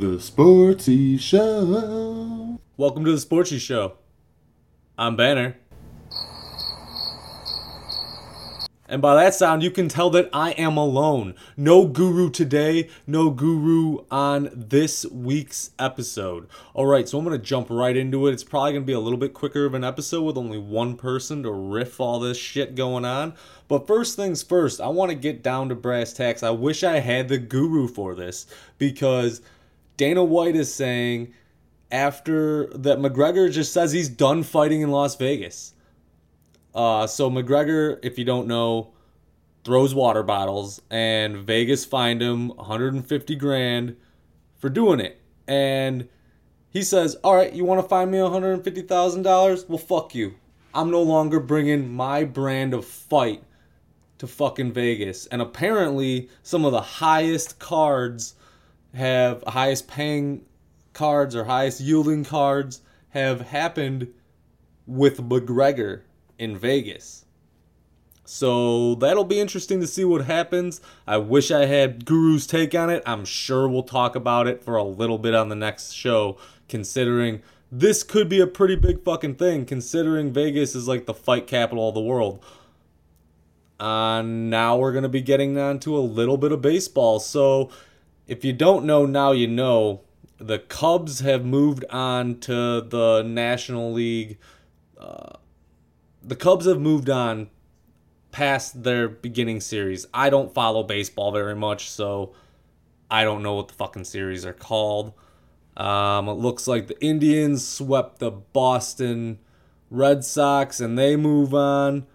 The Sportsy Show. Welcome to the Sportsy Show. I'm Banner. And by that sound, you can tell that I am alone. No guru today, no guru on this week's episode. All right, so I'm going to jump right into it. It's probably going to be a little bit quicker of an episode with only one person to riff all this shit going on. But first things first, I want to get down to brass tacks. I wish I had the guru for this because Dana White is saying after that McGregor just says he's done fighting in Las Vegas. Uh, so McGregor, if you don't know, throws water bottles, and Vegas fined him 150 grand for doing it. And he says, "All right, you want to fine me 150,000 dollars? Well, fuck you. I'm no longer bringing my brand of fight to fucking Vegas." And apparently, some of the highest cards have highest paying cards or highest yielding cards have happened with McGregor in Vegas. So that'll be interesting to see what happens. I wish I had Guru's take on it. I'm sure we'll talk about it for a little bit on the next show, considering this could be a pretty big fucking thing, considering Vegas is like the fight capital of the world. Uh, now we're going to be getting on to a little bit of baseball. So if you don't know, now you know. The Cubs have moved on to the National League. Uh, the Cubs have moved on past their beginning series. I don't follow baseball very much, so I don't know what the fucking series are called. Um, it looks like the Indians swept the Boston Red Sox and they move on.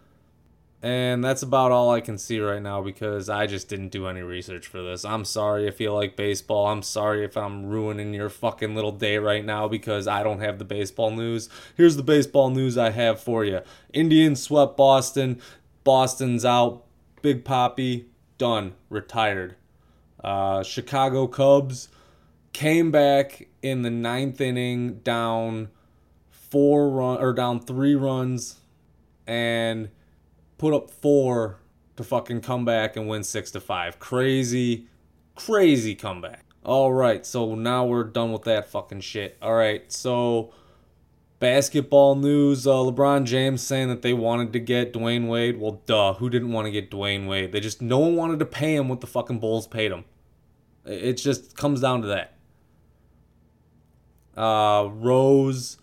And that's about all I can see right now because I just didn't do any research for this. I'm sorry if you like baseball. I'm sorry if I'm ruining your fucking little day right now because I don't have the baseball news. Here's the baseball news I have for you Indians swept Boston. Boston's out. Big Papi, done. Retired. Uh, Chicago Cubs came back in the ninth inning down four run or down three runs and put up four to fucking come back and win six to five. Crazy, crazy comeback. All right, so now we're done with that fucking shit. All right, so basketball news: uh, LeBron James saying that they wanted to get Dwyane Wade. Well, duh, who didn't want to get Dwyane Wade? They just no one wanted to pay him what the fucking Bulls paid him. It just comes down to that. Uh, Rose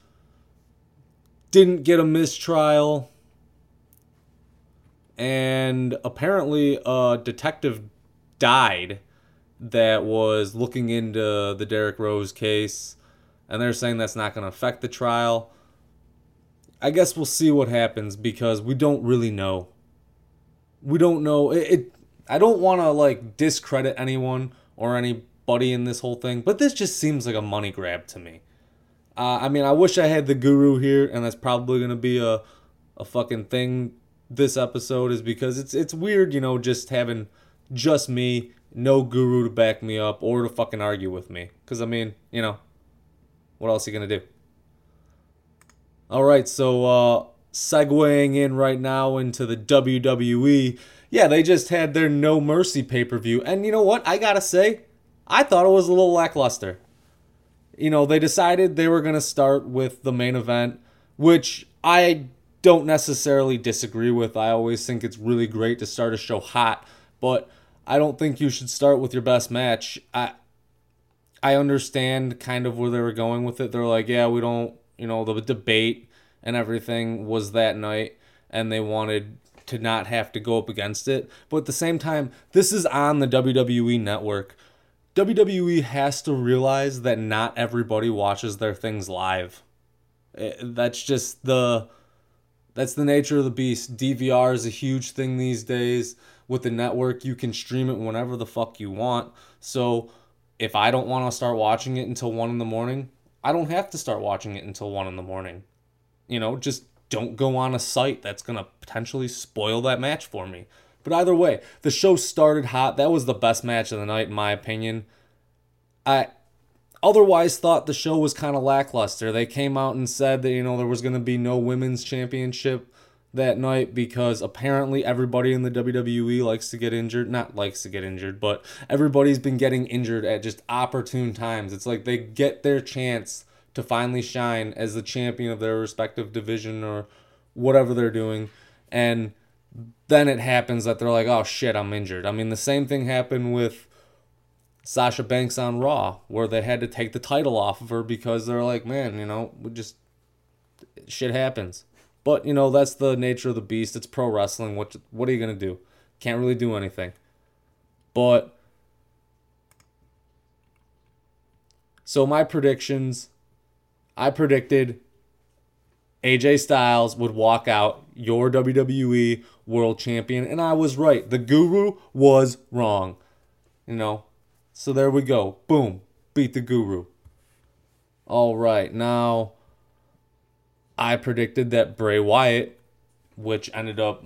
didn't get a mistrial and apparently a detective died that was looking into the Derrick Rose case, and they're saying that's not going to affect the trial. I guess we'll see what happens because we don't really know. We don't know it. it I don't want to like discredit anyone or anybody in this whole thing, but this just seems like a money grab to me. Uh, I mean, I wish I had the guru here, and that's probably going to be a a fucking thing this episode is because it's it's weird, you know, just having just me, no guru to back me up or to fucking argue with me. Cause I mean, you know, what else are you gonna do? All right, so uh segueing in right now into the WWE. Yeah, they just had their No Mercy pay per view, and you know what? I gotta say, I thought it was a little lackluster. You know, they decided they were gonna start with the main event, which I don't necessarily disagree with. I always think it's really great to start a show hot, but I don't think you should start with your best match. I I understand kind of where they were going with it. They're like, yeah, we don't, you know, the debate and everything was that night and they wanted to not have to go up against it. But at the same time, this is on the WWE network. WWE has to realize that not everybody watches their things live. Eh, that's just the that's the nature of the beast. DVR is a huge thing these days. With the network, you can stream it whenever the fuck you want. So if I don't want to start watching it until one in the morning, I don't have to start watching it until one in the morning. You know, just don't go on a site that's going to potentially spoil that match for me. But either way, the show started hot. That was the best match of the night, in my opinion. I otherwise thought the show was kind of lackluster. They came out and said that, you know, there was going to be no women's championship that night because apparently everybody in the WWE likes to get injured. Not likes to get injured, but everybody's been getting injured at just opportune times. It's like they get their chance to finally shine as the champion of their respective division or whatever they're doing. And then it happens that they're like, oh shit, I'm injured. I mean, the same thing happened with Sasha Banks on Raw, where they had to take the title off of her because they're like, man, you know, we just shit happens. But you know, that's the nature of the beast. It's pro wrestling. What what are you gonna do? Can't really do anything. But so my predictions, I predicted AJ Styles would walk out your WWE World Champion, and I was right. The Guru was wrong. You know, so there we go. Boom, beat the Guru. All right, now I predicted that Bray Wyatt, which ended up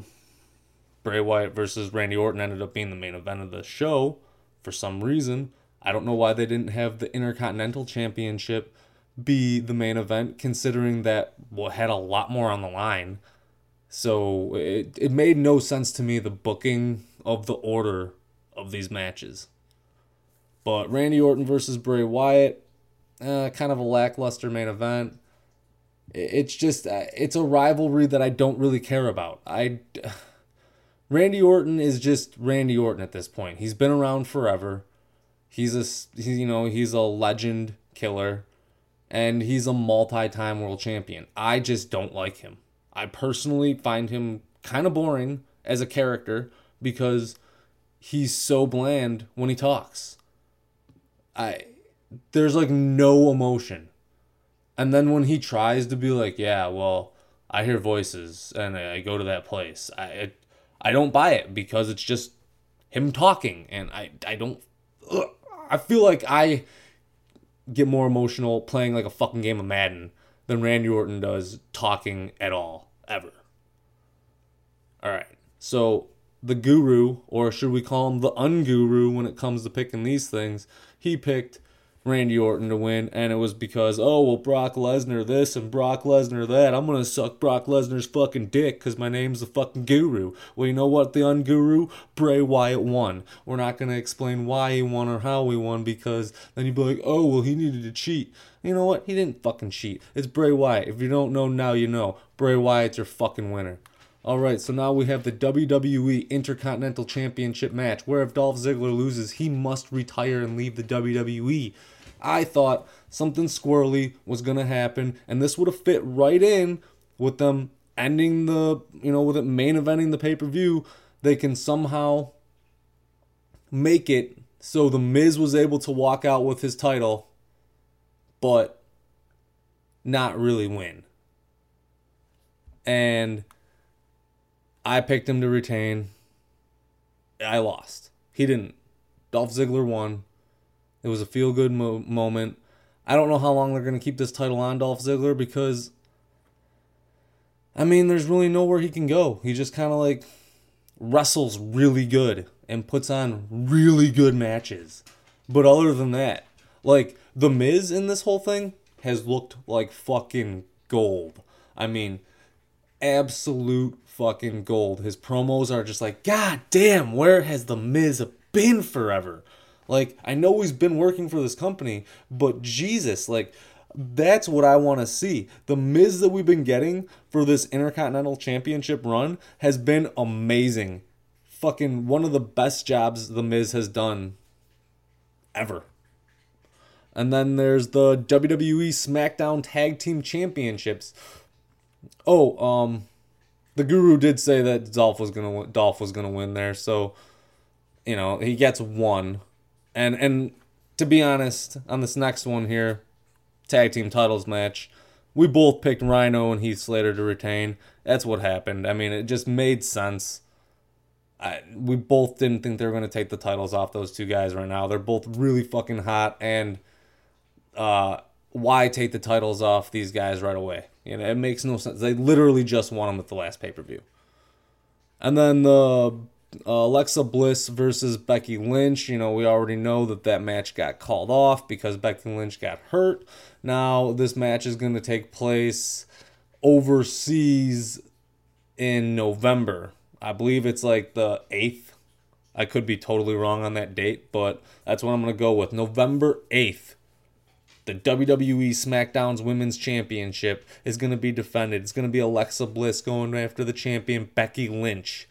Bray Wyatt versus Randy Orton ended up being the main event of the show for some reason. I don't know why they didn't have the Intercontinental Championship be the main event, considering that well had a lot more on the line. So it it made no sense to me the booking of the order of these matches. But Randy Orton versus Bray Wyatt, uh, kind of a lackluster main event it's just uh, it's a rivalry that I don't really care about. I Randy Orton is just Randy Orton at this point. He's been around forever. He's a he's, you know he's a legend killer, and he's a multi-time world champion. I just don't like him. I personally find him kind of boring as a character because he's so bland when he talks. I there's like no emotion and then when he tries to be like, yeah, well, I hear voices and I go to that place, I I don't buy it because it's just him talking, and I I don't. Ugh, I feel like I get more emotional playing like a fucking game of Madden than Randy Orton does talking at all ever. All right, so the guru, or should we call him the unguru when it comes to picking these things, he picked Randy Orton to win, and it was because, oh, well, Brock Lesnar this and Brock Lesnar that. I'm going to suck Brock Lesnar's fucking dick because my name's the fucking guru. Well, you know what, the unguru? Bray Wyatt won. We're not going to explain why he won or how he won because then you'd be like, oh, well, he needed to cheat. You know what? He didn't fucking cheat. It's Bray Wyatt. If you don't know now, you know. Bray Wyatt's your fucking winner. All right, so now we have the WWE Intercontinental Championship match, where if Dolph Ziggler loses, he must retire and leave the WWE. I thought something squirrely was going to happen, and this would have fit right in with them ending the, you know, with it main eventing the pay per view. They can somehow make it so The Miz was able to walk out with his title, but not really win. And I picked him to retain. I lost. He didn't. Dolph Ziggler won. It was a feel good mo- moment. I don't know how long they're going to keep this title on Dolph Ziggler because, I mean, there's really nowhere he can go. He just kind of like wrestles really good and puts on really good matches. But other than that, like, The Miz in this whole thing has looked like fucking gold. I mean, absolute fucking gold. His promos are just like, God damn, where has The Miz been forever? Like, I know he's been working for this company, but Jesus, like, that's what I want to see. The Miz that we've been getting for this Intercontinental Championship run has been amazing. Fucking one of the best jobs The Miz has done ever. And then there's the WWE SmackDown Tag Team Championships. Oh, um, the Guru did say that Dolph was gonna Dolph was gonna win there, so you know he gets one. And and to be honest, on this next one here, tag team titles match, we both picked Rhino and Heath Slater to retain. That's what happened. I mean, it just made sense. I, we both didn't think they were going to take the titles off those two guys right now. They're both really fucking hot, and uh, why take the titles off these guys right away? You know, it makes no sense. They literally just won them at the last pay per view. And then the uh, Alexa Bliss versus Becky Lynch. You know, we already know that that match got called off because Becky Lynch got hurt. Now, this match is going to take place overseas in November. I believe it's like the 8th. I could be totally wrong on that date, but that's what I'm going to go with. November 8th. The WWE SmackDown's Women's Championship is going to be defended. It's going to be Alexa Bliss going after the champion Becky Lynch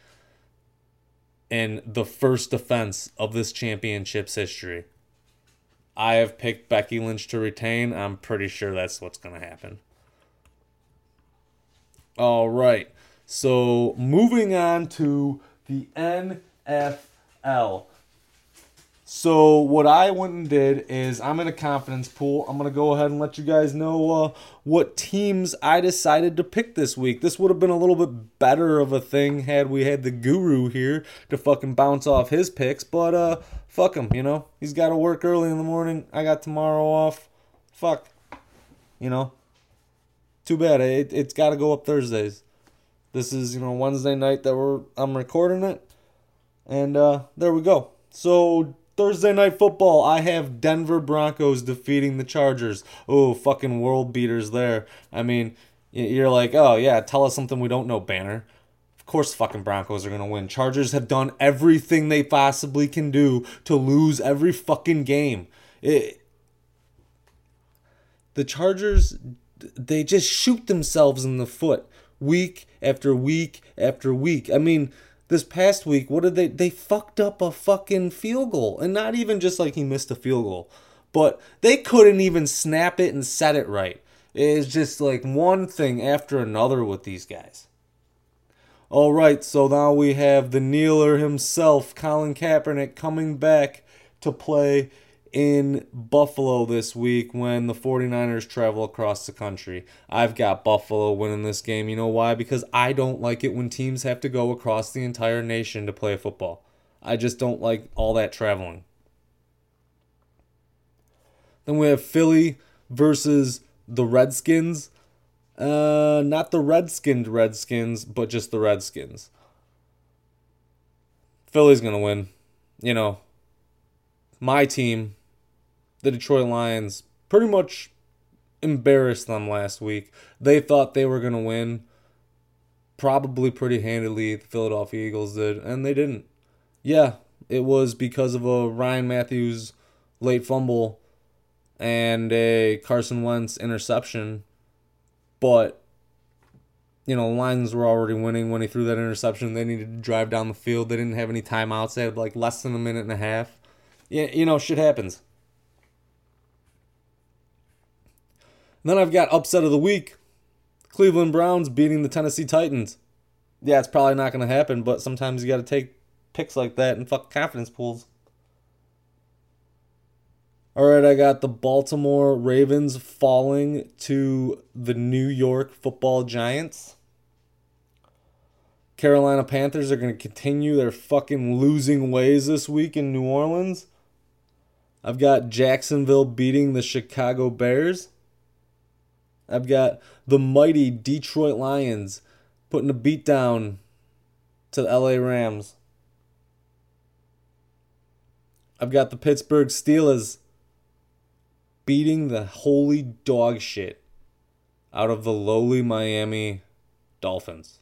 in the first defense of this championship's history. I have picked Becky Lynch to retain. I'm pretty sure that's what's going to happen. All right. So moving on to the NFL. So what I went and did is I'm in a confidence pool. I'm gonna go ahead and let you guys know uh, what teams I decided to pick this week. This would have been a little bit better of a thing had we had the guru here to fucking bounce off his picks, but uh, fuck him. You know he's got to work early in the morning. I got tomorrow off. Fuck. You know. Too bad. It, it's got to go up Thursdays. This is you know Wednesday night that we're I'm recording it, and uh, there we go. So Thursday night football, I have Denver Broncos defeating the Chargers. Oh, fucking world beaters there. I mean, you're like, oh yeah, tell us something we don't know, Banner. Of course, fucking Broncos are gonna win. Chargers have done everything they possibly can do to lose every fucking game. It, the Chargers, they just shoot themselves in the foot week after week after week. I mean, this past week, what did they they fucked up a fucking field goal. And not even just like he missed a field goal, but they couldn't even snap it and set it right. It's just like one thing after another with these guys. All right, so now we have the kneeler himself, Colin Kaepernick, coming back to play in Buffalo this week when the 49ers travel across the country. I've got Buffalo winning this game. You know why? Because I don't like it when teams have to go across the entire nation to play football. I just don't like all that traveling. Then we have Philly versus the Redskins. Uh, not the red-skinned Redskins, but just the Redskins. Philly's gonna win. You know, my team the Detroit Lions pretty much embarrassed them last week. They thought they were going to win probably pretty handily, the Philadelphia Eagles did, and they didn't. Yeah, it was because of a Ryan Mathews late fumble and a Carson Wentz interception, but you know, Lions were already winning when he threw that interception. They needed to drive down the field. They didn't have any timeouts. They had like less than a minute and a half. Yeah, you know, shit happens. Then I've got upset of the week Cleveland Browns beating the Tennessee Titans. Yeah, it's probably not going to happen, but sometimes you got to take picks like that and fuck confidence pools. All right, I got the Baltimore Ravens falling to the New York Football Giants. Carolina Panthers are going to continue their fucking losing ways this week in New Orleans. I've got Jacksonville beating the Chicago Bears. I've got the mighty Detroit Lions putting a beat down to the LA Rams. I've got the Pittsburgh Steelers beating the holy dog shit out of the lowly Miami Dolphins.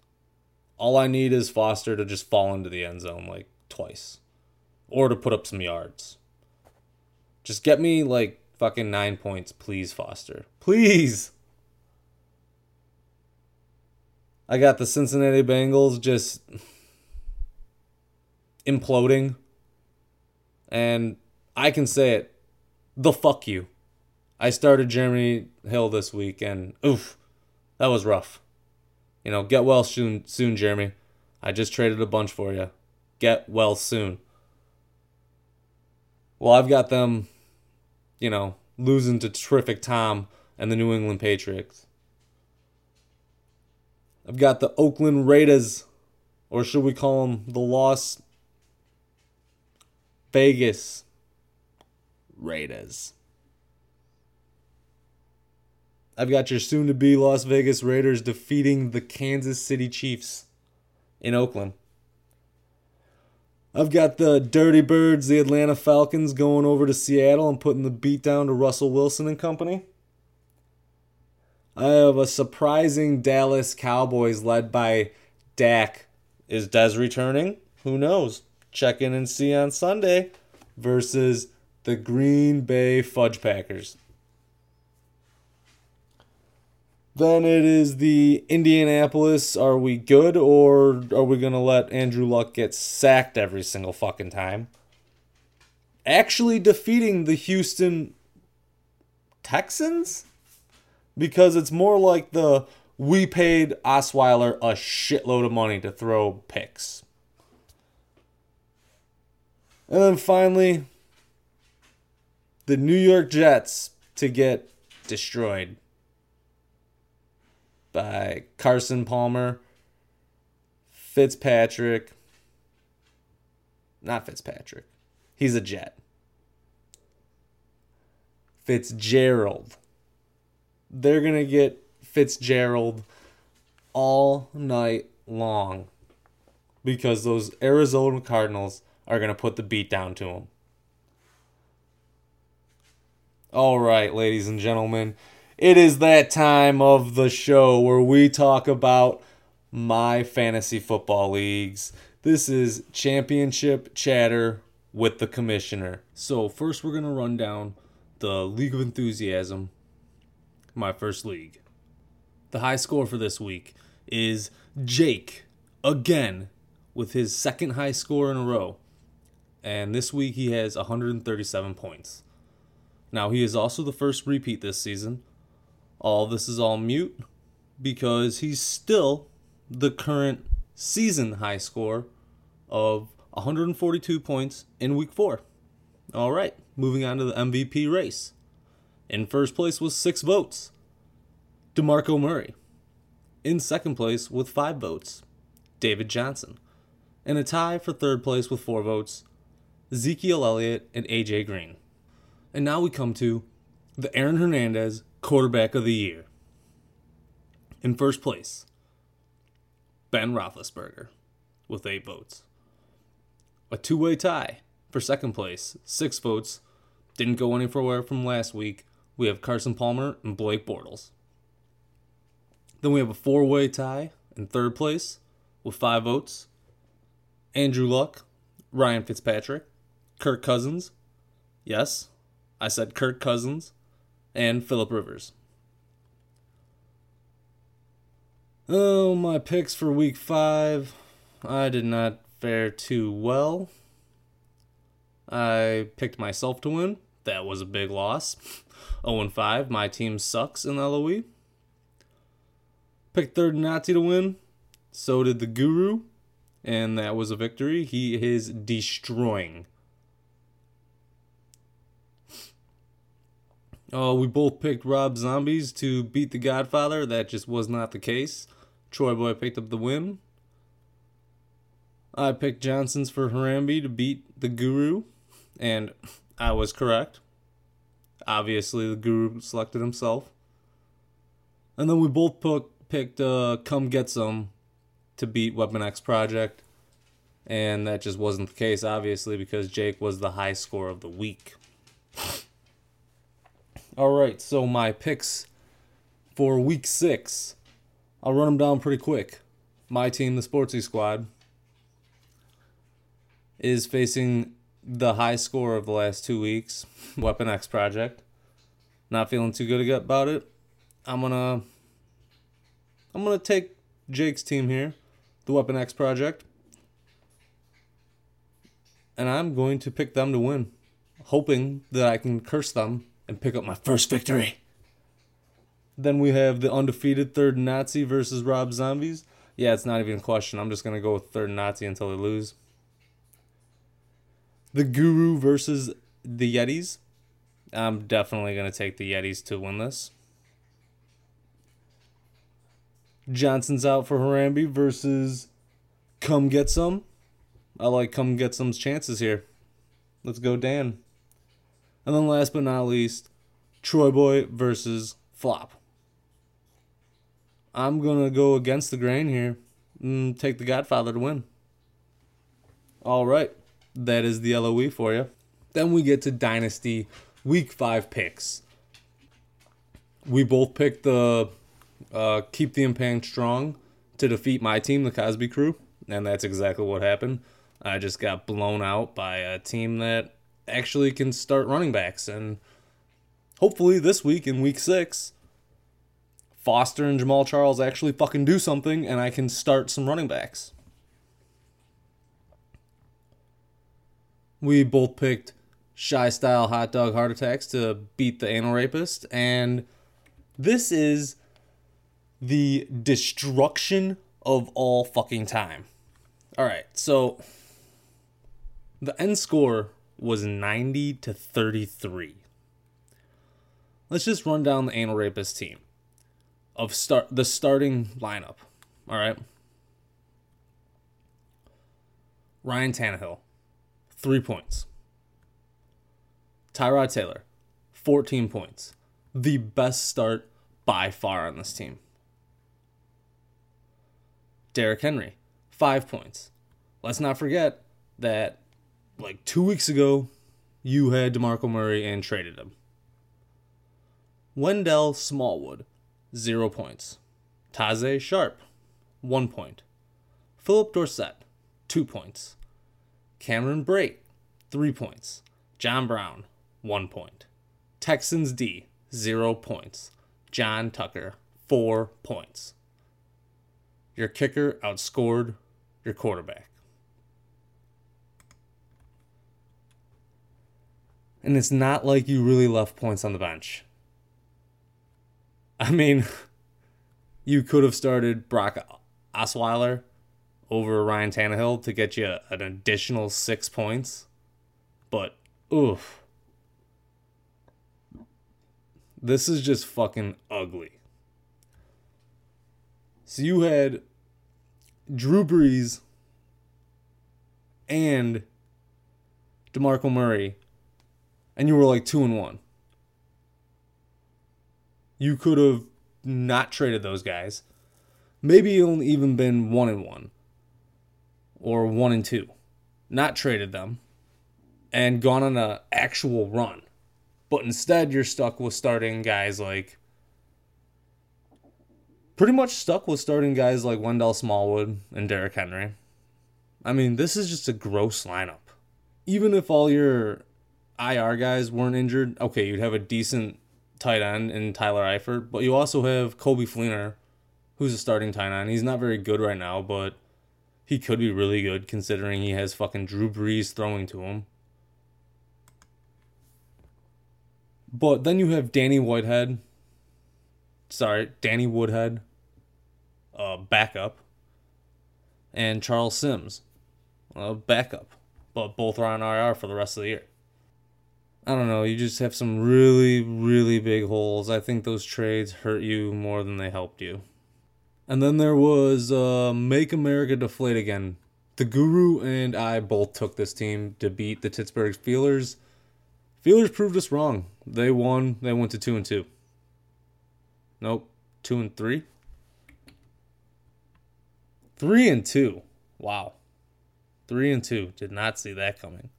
All I need is Foster to just fall into the end zone like twice or to put up some yards. Just get me like fucking nine points, please, Foster. Please. I got the Cincinnati Bengals just imploding. And I can say it. The fuck you. I started Jeremy Hill this week and oof, that was rough. You know, get well soon soon, Jeremy. I just traded a bunch for you. Get well soon. Well, I've got them, you know, losing to terrific Tom and the New England Patriots. I've got the Oakland Raiders, or should we call them the Las Vegas Raiders. I've got your soon to be Las Vegas Raiders defeating the Kansas City Chiefs in Oakland. I've got the Dirty Birds, the Atlanta Falcons, going over to Seattle and putting the beat down to Russell Wilson and company. Have a surprising Dallas Cowboys led by Dak. Is Dez returning? Who knows? Check in and see on Sunday versus the Green Bay Fudge Packers. Then it is the Indianapolis. Are we good or are we going to let Andrew Luck get sacked every single fucking time? Actually defeating the Houston Texans? Because it's more like the we paid Osweiler a shitload of money to throw picks. And then finally, the New York Jets to get destroyed by Carson Palmer, Fitzpatrick. Not Fitzpatrick. He's a Jet. Fitzgerald. They're going to get Fitzgerald all night long because those Arizona Cardinals are going to put the beat down to him. All right, ladies and gentlemen, it is that time of the show where we talk about my fantasy football leagues. This is championship chatter with the commissioner. So, first, we're going to run down the League of Enthusiasm, my first league. The high score for this week is Jake, again, with his second high score in a row. And this week he has 137 points. Now, he is also the first repeat this season all this is all mute because he's still the current season high score of 142 points in week four. All right, moving on to the MVP race. In first place was six votes, DeMarco Murray. In second place with five votes, David Johnson. In a tie for third place with four votes, Ezekiel Elliott and AJ Green. And now we come to the Aaron Hernandez quarterback of the year. In first place, Ben Roethlisberger with eight votes. A two way tie for second place, six votes. Didn't go anywhere from last week. We have Carson Palmer and Blake Bortles. Then we have a four way tie in third place with five votes. Andrew Luck, Ryan Fitzpatrick, Kirk Cousins. Yes, I said Kirk Cousins and Philip Rivers. Oh, my picks for week five. I did not fare too well. I picked myself to win. That was a big loss. 0 5. My team sucks in LOE. Picked third Nazi to win. So did the Guru. And that was a victory. He is destroying Uh, we both picked Rob Zombies to beat The Godfather. That just was not the case. Troy Boy picked up the win. I picked Johnson's for Harambe to beat the Guru, and I was correct. Obviously, the Guru selected himself. And then we both put, picked uh, Come Get Some to beat Weapon X Project. And that just wasn't the case, obviously, because Jake was the high score of the week. All right, so my picks for week six, I'll run them down pretty quick. My team, the Sportsy Squad, is facing the high score of the last two weeks, Weapon X Project. Not feeling too good about it. I'm gonna, I'm gonna take Jake's team here, the Weapon X Project, and I'm going to pick them to win, hoping that I can curse them and pick up my first victory. Then we have the undefeated third Nazi versus Rob Zombies. Yeah, it's not even a question. I'm just to go with third Nazi until they lose. The Guru versus the Yetis. I'm definitely going to take the Yetis to win this. Johnson's out for Harambe versus Come Get Some. I like Come Get Some's chances here. Let's go, Dan. And then last but not least, Troy Boy versus Flop. I'm going to go against the grain here and take the Godfather to win. All right. That is the LOE for you. Then we get to Dynasty Week 5 picks. We both picked the uh, Keep the Impact Strong to defeat my team, the Cosby Crew, and that's exactly what happened. I just got blown out by a team that actually can start running backs, and hopefully this week in week six, Foster and Jamaal Charles actually fucking do something, and I can start some running backs. We both picked shy style hot dog heart attacks to beat the anal rapist, and this is the destruction of all fucking time. All right, so the end score was 90 to 33. Let's just run down the anal rapist team of start the starting lineup. All right. Ryan Tannehill, three points. Tyrod Taylor, 14 points. The best start by far on this team. Derrick Henry, five points. Let's not forget that, like two weeks ago, you had DeMarco Murray and traded him. Wendell Smallwood, zero points. Tajae Sharpe, one point. Phillip Dorsett, two points. Cameron Brate, three points. John Brown, one point. Texans D, zero points. John Tucker, four points. Your kicker outscored your quarterback. And it's not like you really left points on the bench. I mean, you could have started Brock Osweiler over Ryan Tannehill to get you an additional six points. But, oof. This is just fucking ugly. So you had Drew Brees and DeMarco Murray, and you were like two and one. You could have not traded those guys. Maybe only even been one and one. Or one and two. Not traded them. And gone on an actual run. But instead you're stuck with starting guys like pretty much stuck with starting guys like Wendell Smallwood and Derrick Henry. I mean, this is just a gross lineup. Even if all your IR guys weren't injured, okay, you'd have a decent tight end in Tyler Eifert, but you also have Coby Fleener, who's a starting tight end. He's not very good right now, but he could be really good considering he has fucking Drew Brees throwing to him. But then you have Danny Whitehead. Sorry, Danny Woodhead, uh, backup, and Charles Sims, uh, backup. But both are on IR for the rest of the year. I don't know. You just have some really, really big holes. I think those trades hurt you more than they helped you. And then there was uh, Make America Deflate Again. The Guru and I both took this team to beat the Pittsburgh Steelers. Steelers proved us wrong. They won. They went to two and two. Nope, two and three. Three and two. Wow. Three and two. Did not see that coming.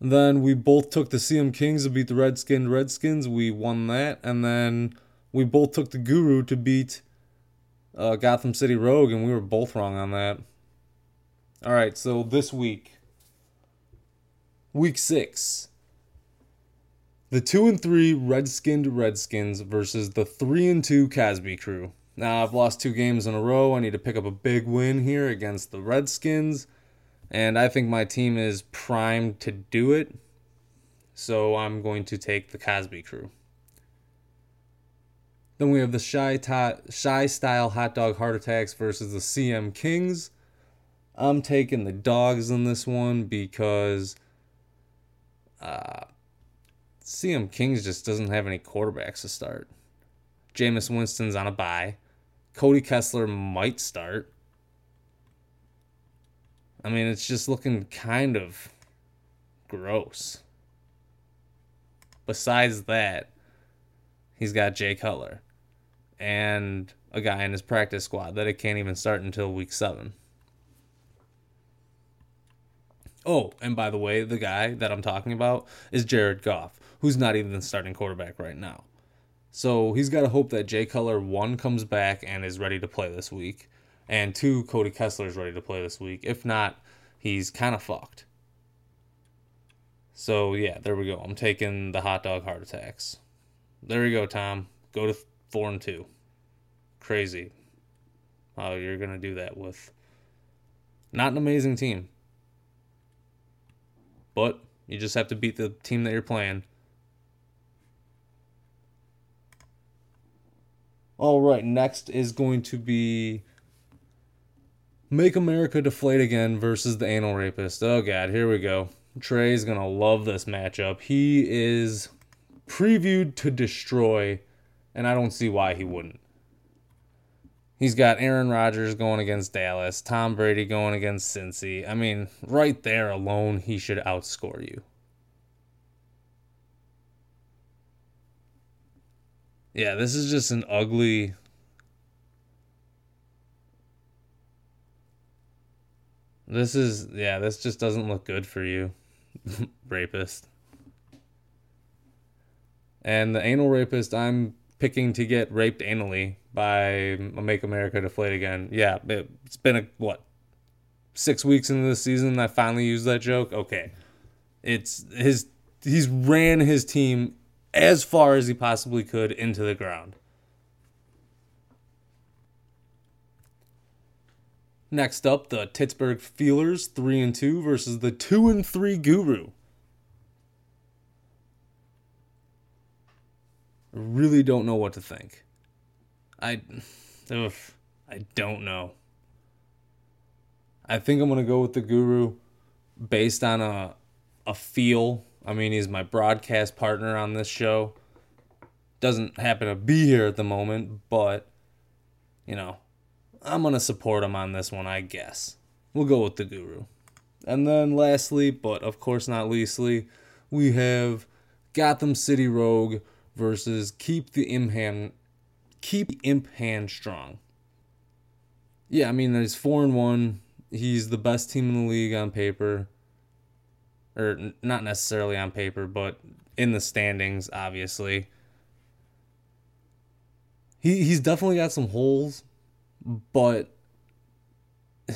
Then we both took the CM Kings to beat the Redskin Redskins. We won that. And then we both took the Guru to beat uh, Gotham City Rogue, and we were both wrong on that. All right, so this week, week six, the two and three Redskinned Redskins versus the three and two Cosby crew. Now I've lost two games in a row. I need to pick up a big win here against the Redskins, and I think my team is primed to do it. So I'm going to take the Cosby crew. Then we have the shy, shy style hot dog heart attacks versus the CM Kings. I'm taking the dogs in this one because uh, CM Kings just doesn't have any quarterbacks to start. Jameis Winston's on a bye. Cody Kessler might start. I mean, it's just looking kind of gross. Besides that, he's got Jay Cutler and a guy in his practice squad that it can't even start until week seven. Oh, and by the way, the guy that I'm talking about is Jared Goff, who's not even the starting quarterback right now. So he's got to hope that Jay Cutler, one, comes back and is ready to play this week, and two, Cody Kessler is ready to play this week. If not, he's kind of fucked. So yeah, there we go. I'm taking the hot dog heart attacks. There we go, Tom. Go to four and two. Crazy. How you're gonna do that with not an amazing team. But you just have to beat the team that you're playing. All right, next is going to be Make America Deflate Again versus the Anal Rapist. Oh, God, here we go. Trey's going to love this matchup. He is previewed to destroy, and I don't see why he wouldn't. He's got Aaron Rodgers going against Dallas, Tom Brady going against Cincy. I mean, right there alone, he should outscore you. Yeah, this is just an ugly. This is, yeah, this just doesn't look good for you, rapist. And the anal rapist, I'm picking to get raped anally by Make America Deflate Again. Yeah, it's been a, what, six weeks into the season I finally used that joke? Okay. It's his, he's ran his team as far as he possibly could into the ground. Next up, the Pittsburgh Feelers 3 and 2 versus the 2 and 3 Guru. Really don't know what to think. I ugh, I don't know. I think I'm to go with the Guru based on a a feel I mean, he's my broadcast partner on this show. Doesn't happen to be here at the moment, but, you know, I'm to support him on this one, I guess. We'll go with the guru. And then lastly, but of course not leastly, we have Gotham City Rogue versus Keep the Imp Hand Keep Imp Hand Strong. Yeah, I mean, there's 4 and 1. He's the best team in the league on paper or not necessarily on paper, but in the standings, obviously. He he's definitely got some holes, but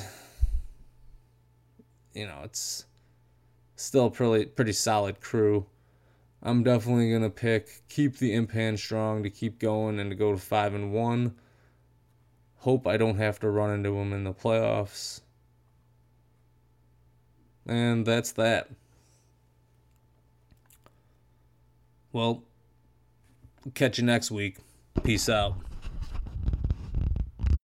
you know, it's still pretty pretty solid crew. I'm definitely gonna pick keep the imp hand strong to keep going and to go to five and one. Hope I don't have to run into him in the playoffs. And that's that. Well, catch you next week. Peace out.